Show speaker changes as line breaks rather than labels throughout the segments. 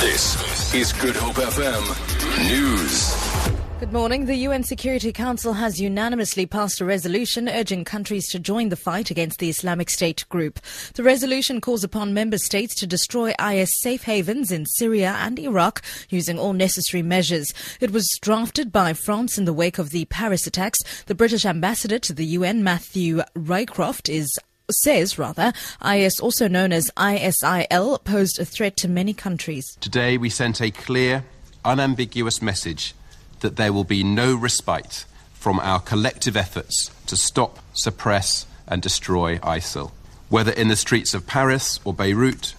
This is Good Hope FM News.
Good morning. The UN Security Council has unanimously passed a resolution urging countries to join the fight against the Islamic State group. The resolution calls upon member states to destroy IS safe havens in Syria and Iraq using all necessary measures. It was drafted by France in the wake of the Paris attacks. The British ambassador to the UN, Matthew Rycroft, is says rather IS also known as ISIL posed a threat to many countries.
Today we sent a clear unambiguous message that there will be no respite from our collective efforts to stop, suppress, and destroy ISIL. Whether in the streets of Paris or Beirut,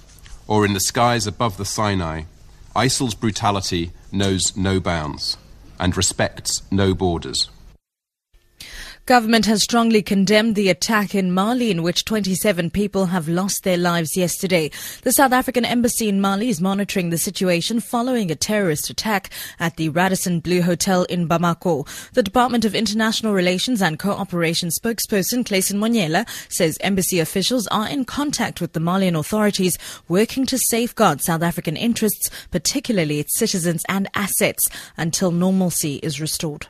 or in the skies above the Sinai, ISIL's brutality knows no bounds and respects no borders.
Government has strongly condemned the attack in Mali in which 27 people have lost their lives yesterday. The South African embassy in Mali is monitoring the situation following a terrorist attack at the Radisson Blu Hotel in Bamako. The Department of International Relations and Cooperation spokesperson Clayson Monyela says embassy officials are in contact with the Malian authorities working to safeguard South African interests, particularly its citizens and assets, until normalcy is restored.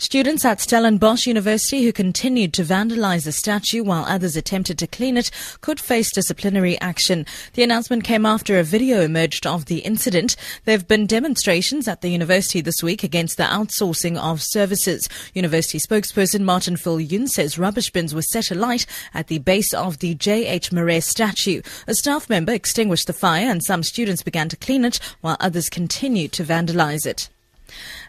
Students at Stellenbosch University who continued to vandalize the statue while others attempted to clean it could face disciplinary action. The announcement came after a video emerged of the incident. There have been demonstrations at the university this week against the outsourcing of services. University spokesperson Martin Phil Viljoen says rubbish bins were set alight at the base of the J.H. Marais statue. A staff member extinguished the fire and some students began to clean it while others continued to vandalize it.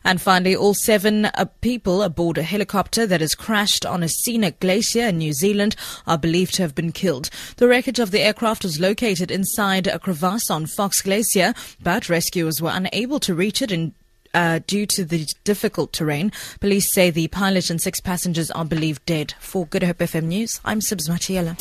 And finally, all seven uh, people aboard a helicopter that has crashed on a scenic glacier in New Zealand are believed to have been killed. The wreckage of the aircraft was located inside a crevasse on Fox Glacier, but rescuers were unable to reach it in uh, due to the difficult terrain. Police say the pilot and six passengers are believed dead. For Good Hope FM News, I'm Sibs Matiela.